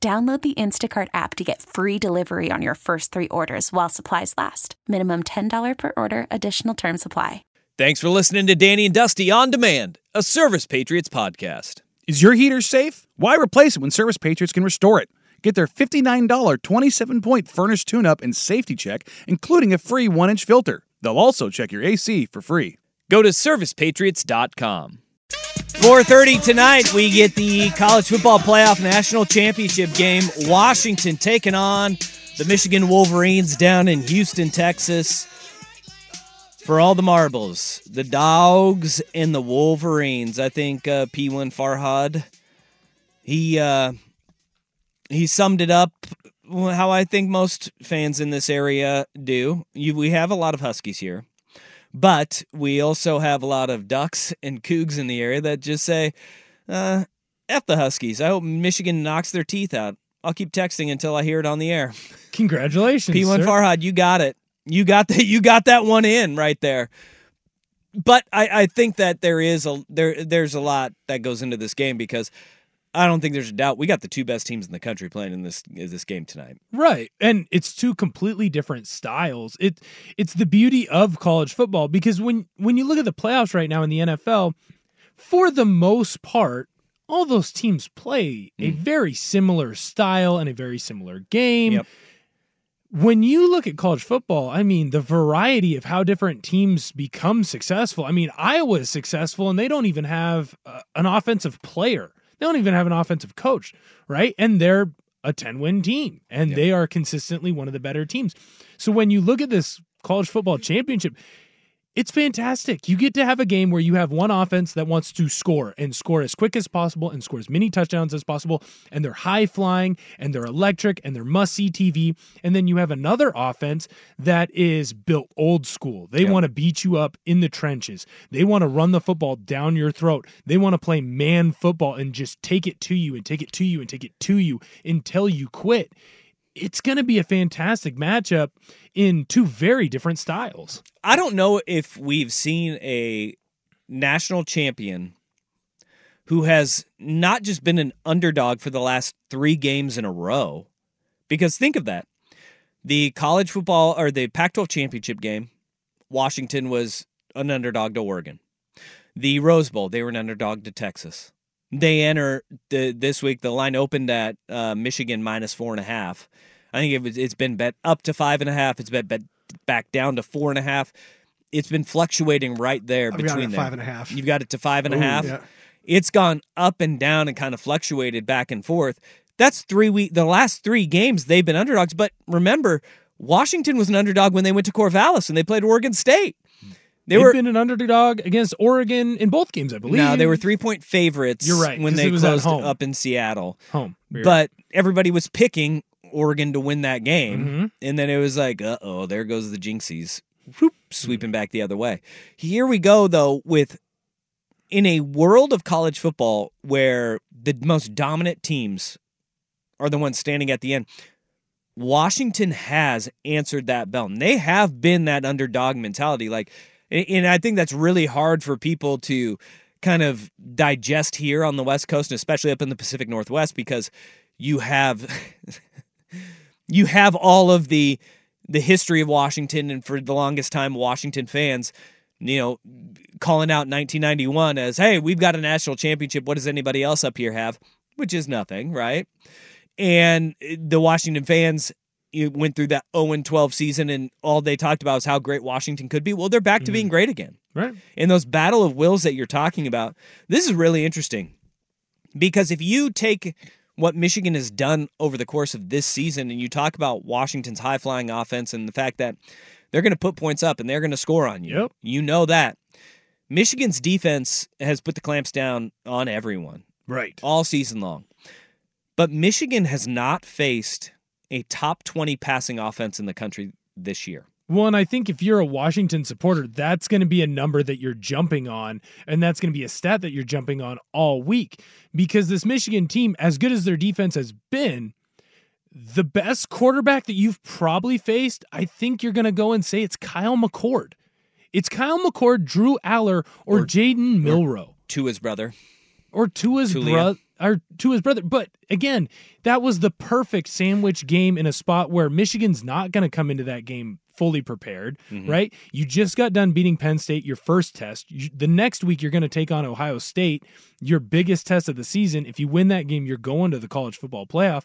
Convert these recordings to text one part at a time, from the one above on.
Download the Instacart app to get free delivery on your first three orders while supplies last. Minimum $10 per order, additional term supply. Thanks for listening to Danny and Dusty On Demand, a Service Patriots podcast. Is your heater safe? Why replace it when Service Patriots can restore it? Get their $59 27 point furnace tune up and safety check, including a free 1 inch filter. They'll also check your AC for free. Go to servicepatriots.com. 4:30 tonight we get the college football playoff national championship game. Washington taking on the Michigan Wolverines down in Houston, Texas. For all the marbles, the Dogs and the Wolverines. I think uh, P1 Farhad he uh, he summed it up how I think most fans in this area do. You, we have a lot of Huskies here. But we also have a lot of ducks and cougs in the area that just say, uh, F the Huskies. I hope Michigan knocks their teeth out. I'll keep texting until I hear it on the air. Congratulations. P1 sir. Farhad, you got it. You got that you got that one in right there. But I, I think that there is a there there's a lot that goes into this game because I don't think there's a doubt we got the two best teams in the country playing in this this game tonight. Right. And it's two completely different styles. It it's the beauty of college football because when when you look at the playoffs right now in the NFL, for the most part, all those teams play a very similar style and a very similar game. Yep. When you look at college football, I mean, the variety of how different teams become successful. I mean, Iowa is successful and they don't even have uh, an offensive player. They don't even have an offensive coach, right? And they're a 10 win team and they are consistently one of the better teams. So when you look at this college football championship, it's fantastic. You get to have a game where you have one offense that wants to score and score as quick as possible and score as many touchdowns as possible. And they're high flying and they're electric and they're must see TV. And then you have another offense that is built old school. They Yeah. want to beat you up in the trenches. They want to run the football down your throat. They want to play man football and just take it to you and take it to you and take it to you until you quit. It's going to be a fantastic matchup in two very different styles. I don't know if we've seen a national champion who has not just been an underdog for the last three games in a row. Because think of that. The college football or the Pac 12 championship game, Washington was an underdog to Oregon. The Rose Bowl, they were an underdog to Texas. They enter the, this week, the line opened at uh, Michigan minus four and a half. I think it was, it's been bet up to five and a half. It's been bet back down to four and a half. It's been fluctuating right there I've between five and a half. You've got it to five and a Ooh, half. yeah. It's gone up and down and kind of fluctuated back and forth. That's three week. The last three games they've been underdogs. But remember, Washington was an underdog when they went to Corvallis and they played Oregon State. They They've were been an underdog against Oregon in both games, I believe. no, they were three point favorites. You're right, when they closed up in Seattle. home. But everybody was picking Oregon to win that game, Mhm. and then it was like, uh oh, there goes the Jinxies, Whoop, sweeping back the other way. Here we go though with in a world of college football where the most dominant teams are the ones standing at the end. Washington has answered that bell. And they have been that underdog mentality. Like, and I think that's really hard for people to kind of digest here on the West Coast, and especially up in the Pacific Northwest, because you have you have all of the the history of Washington, and for the longest time, Washington fans, you know, calling out 1991 as, "Hey, we've got a national championship. What does anybody else up here have?" Which is nothing, right? And eh, the Washington fans went through that 0 12 season, and all they talked about was how great Washington could be. Well, they're back to mm-hmm. being great again. Right. In those battle of wills that you're talking about, this is really interesting because if you take what Michigan has done over the course of this season and you talk about Washington's high flying offense and the fact that they're going to put points up and they're going to score on you, yep. you know that. Michigan's defense has put the clamps down on everyone. Right. All season long. But Michigan has not faced a top 20 passing offense in the country this year. Well, and I think if you're a Washington supporter, that's going to be a number that you're jumping on, and that's going to be a stat that you're jumping on all week because this Michigan team, as good as their defense has been, the best quarterback that you've probably faced, I think you're going to go and say it's Kyle McCord. It's Kyle McCord, Drew Allar, or, or Jalen Milroe. Tua's brother. Or Tua's brother or Tua's brother. But again, that was the perfect sandwich game in a spot where Michigan's not going to come into that game fully prepared, mm-hmm. right? You just got done beating Penn State, your first test. You, the next week, you're going to take on Ohio State, your biggest test of the season. If you win that game, you're going to the college football playoff.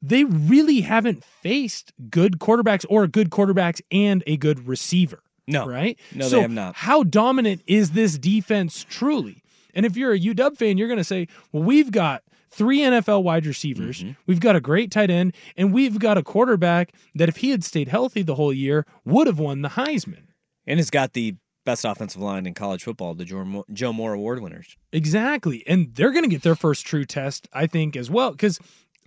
They really haven't faced good quarterbacks or good quarterbacks and a good receiver. No. Right? No, so they have not. How dominant is this defense truly? And if you're a UW fan, you're going to say, well, we've got three NFL wide receivers, mm-hmm. we've got a great tight end, and we've got a quarterback that, if he had stayed healthy the whole year, would have won the Heisman. And has got the best offensive line in college football, the Joe Moore Award winners. Exactly. And they're going to get their first true test, I think, as well, because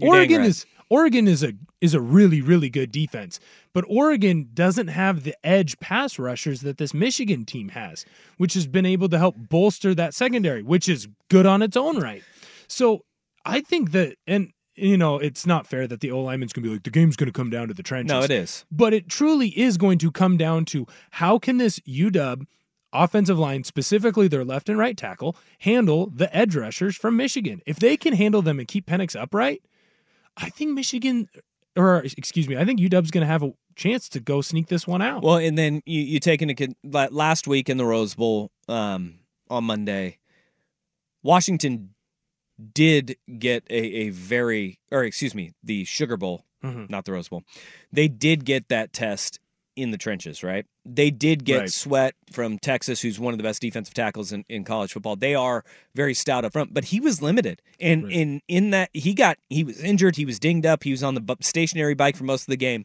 Oregon right. is Oregon is a is a really really good defense, but Oregon doesn't have the edge pass rushers that this Michigan team has, which has been able to help bolster that secondary, which is good on its own right. So I think that and you know, it's not fair that the O lineman's going to be like, the game's going to come down to the trenches. No, it is. But it truly is going to come down to how can this UW offensive line, specifically their left and right tackle, handle the edge rushers from Michigan. If they can handle them and keep Penix upright, I think Michigan, or excuse me, I think UW's going to have a chance to go sneak this one out. Well, and then you, you take into last week in the Rose Bowl um, on Monday, Washington did get a, a very, or excuse me, the Sugar Bowl, mm-hmm. not the Rose Bowl. They did get that test in the trenches, right? They did get right. Sweat from Texas, who's one of the best defensive tackles in, in college football. They are very stout up front, but he was limited. And right. in in that he got he was injured, he was dinged up, he was on the stationary bike for most of the game.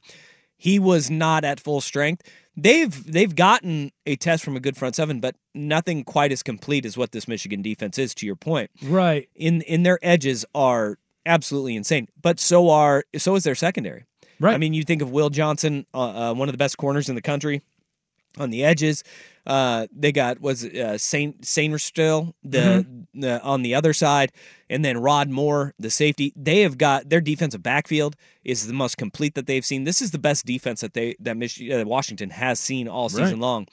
He was not at full strength. They've they've gotten a test from a good front seven, but nothing quite as complete as what this Michigan defense is. To your point, right? In in their edges are absolutely insane, but so are so is their secondary. Right. I mean, you think of Will Johnson, uh, uh, one of the best corners in the country on the edges. Uh, they got was uh, Saint Sainristil the, mm-hmm. the, on the other side, and then Rod Moore, the safety. They have got their defensive backfield is the most complete that they've seen. This is the best defense that they that Mich- uh, Washington has seen all season right. long.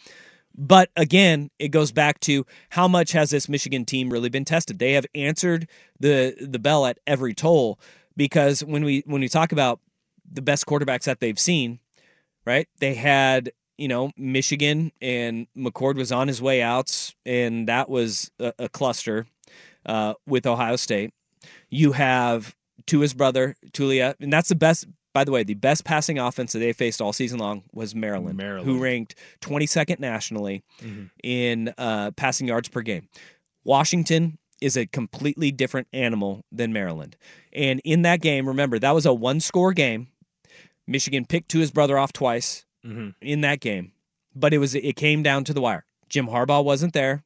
But again, it goes back to how much has this Michigan team really been tested? They have answered the the bell at every toll because when we when we talk about the best quarterbacks that they've seen, right? They had, you know, Michigan and McCord was on his way out, and that was a, a cluster uh, with Ohio State. You have Tua's brother, Taulia, and that's the best. By the way, the best passing offense that they faced all season long was Maryland, Maryland. who ranked 22nd nationally mm-hmm. in uh, passing yards per game. Washington is a completely different animal than Maryland. And in that game, remember, that was a one score game. Michigan picked Tua's brother off twice mm-hmm. in that game, but it was it came down to the wire. Jim Harbaugh wasn't there.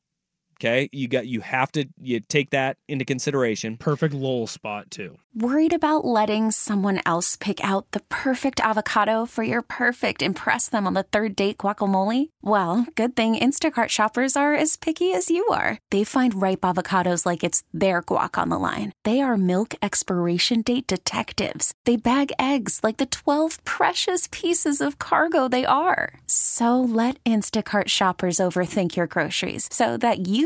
Okay, you got you have to you take that into consideration. Perfect lull spot too. Worried about letting someone else pick out the perfect avocado for your perfect impress them on the third date guacamole? Well, good thing Instacart shoppers are as picky as you are. They find ripe avocados like it's their guac on the line. They are milk expiration date detectives. They bag eggs like the 12 precious pieces of cargo they are. So let Instacart shoppers overthink your groceries so that you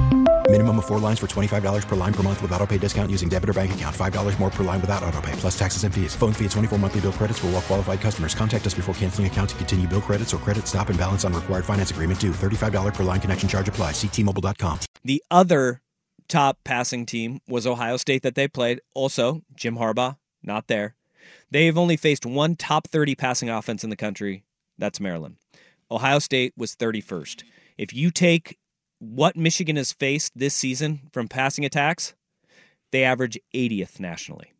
Minimum of four lines for $25 per line per month with auto pay discount using debit or bank account. $5 more per line without auto pay, plus taxes and fees. Phone fee at 24 monthly bill credits for all well qualified customers. Contact us before canceling account to continue bill credits or credit stop and balance on required finance agreement due. $35 per line connection charge apply. Ctmobile.com. The other top passing team was Ohio State that they played. Also, Jim Harbaugh, not there. They've only faced one top 30 passing offense in the country. That's Maryland. Ohio State was 31st. If you take what Michigan has faced this season from passing attacks, they average 80th nationally.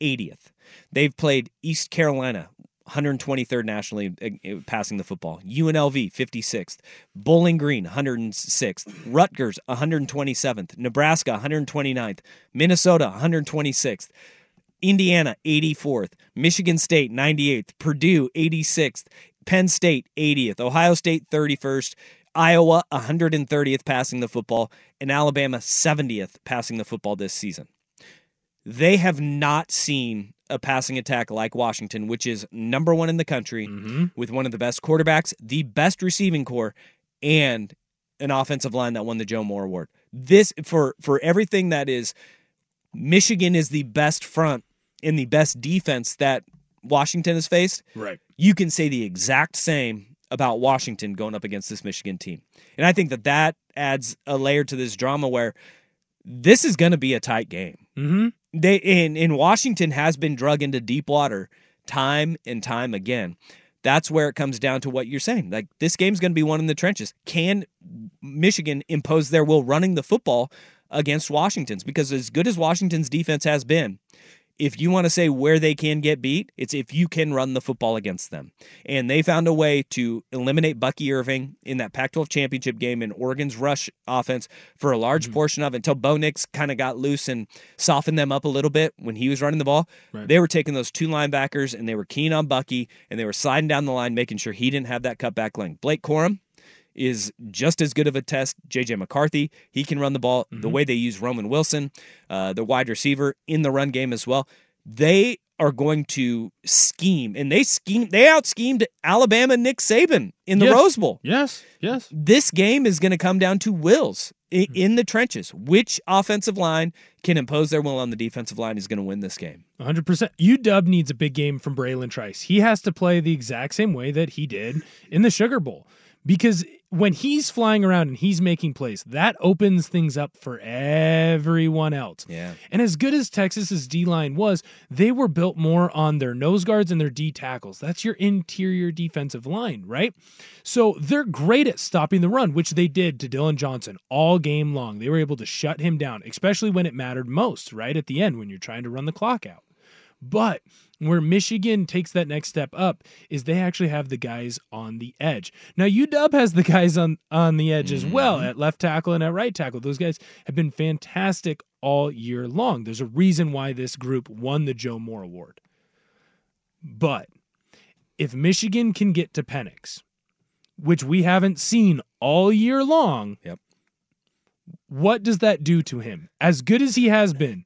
80th. They've played East Carolina, 123rd nationally uh, passing the football. UNLV 56th, Bowling Green 106th, Rutgers 127th, Nebraska 129th, Minnesota 126th, Indiana 84th, Michigan State 98th, Purdue 86th, Penn State 80th, Ohio State 31st, Iowa 130th passing the football, and Alabama 70th passing the football this season. They have not seen a passing attack like Washington, which is number one in the country Mm-hmm. with one of the best quarterbacks, the best receiving corps, and an offensive line that won the Joe Moore Award. This for for everything that is Michigan is the best front and the best defense that Washington has faced. Right. You can say the exact same about Washington going up against this Michigan team. And I think that that adds a layer to this drama where this is going to be a tight game. Mm-hmm. They in in Washington has been drug into deep water time and time again. That's where it comes down to what you're saying. Like this game's going to be one in the trenches. Can Michigan impose their will running the football against Washington's? Because as good as Washington's defense has been, if you want to say where they can get beat, it's if you can run the football against them. And they found a way to eliminate Bucky Irving in that Pac 12 championship game in Oregon's rush offense for a large mm-hmm. portion of it until Bo Nix kind of got loose and softened them up a little bit when he was running the ball. Right. They were taking those two linebackers and they were keen on Bucky and they were sliding down the line, making sure he didn't have that cutback lane. Blake Corum is just as good of a test. JJ McCarthy, he can run the ball the way they use Roman Wilson, uh, the wide receiver in the run game as well. They are going to scheme, and they scheme. They out schemed Alabama Nick Saban in the Yes. Rose Bowl. Yes. Yes. This game is going to come down to wills Hmm. in the trenches. Which offensive line can impose their will on the defensive line is going to win this game. 100%. UW needs a big game from Bralen Trice. He has to play the exact same way that he did in the Sugar Bowl because when he's flying around and he's making plays, that opens things up for everyone else. Yeah. And as good as Texas's D line was, they were built more on their nose guards and their D tackles. That's your interior defensive line, right? So they're great at stopping the run, which they did to Dillon Johnson all game long. They were able to shut him down, especially when it mattered most, right at the end when you're trying to run the clock out. But where Michigan takes that next step up is they actually have the guys on the edge. Now UW has the guys on on the edge as well mm-hmm. at left tackle and at right tackle. Those guys have been fantastic all year long. There's a reason why this group won the Joe Moore Award. But if Michigan can get to Penix, which we haven't seen all year long, Yep. what does that do to him? As good as he has been,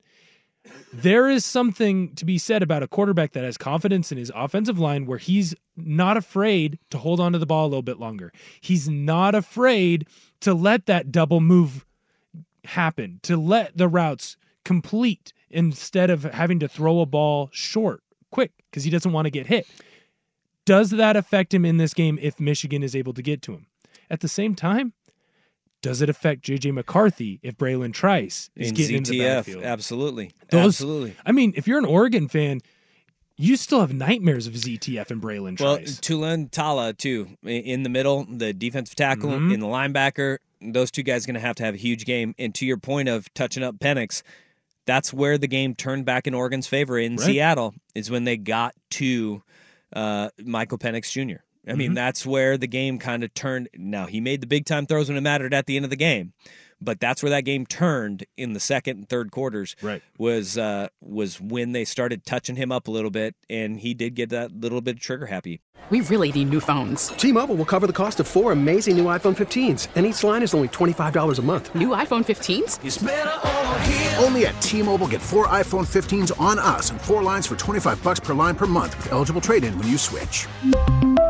there is something to be said about a quarterback that has confidence in his offensive line where he's not afraid to hold on to the ball a little bit longer. He's not afraid to let that double move happen, to let the routes complete instead of having to throw a ball short quick because he doesn't want to get hit. Does that affect him in this game if Michigan is able to get to him? At the same time, Does it affect JJ McCarthy if Bralen Trice is In getting into the ZTF, backfield? absolutely, Those- absolutely. I mean, if you're an Oregon fan, you still have nightmares of ZTF and Bralen Well, Trice. Tulane Tala too in the middle, the defensive tackle Mhm. in the linebacker. Those two guys going to have to have a huge game. And to your point of touching up Penix, that's where the game turned back in Oregon's favor in Right. Seattle. Is when they got to uh, Michael Penix Jr. I mean, Mhm. that's where the game kind of turned. Now he made the big time throws when it mattered at the end of the game, but that's where that game turned in the second and third quarters. Right. Was uh, was when they started touching him up a little bit, and he did get that little bit trigger happy. We really need new phones. T-Mobile will cover the cost of four amazing new iPhone 15s, and each line is only $25 a month. New iPhone 15s? Only at T-Mobile get four iPhone 15s on us and four lines for 25 bucks per line per month with eligible trade-in when you switch.